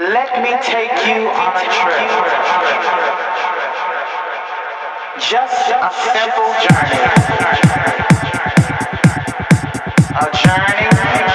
Let me take you on a trip. Just a simple journey. A journey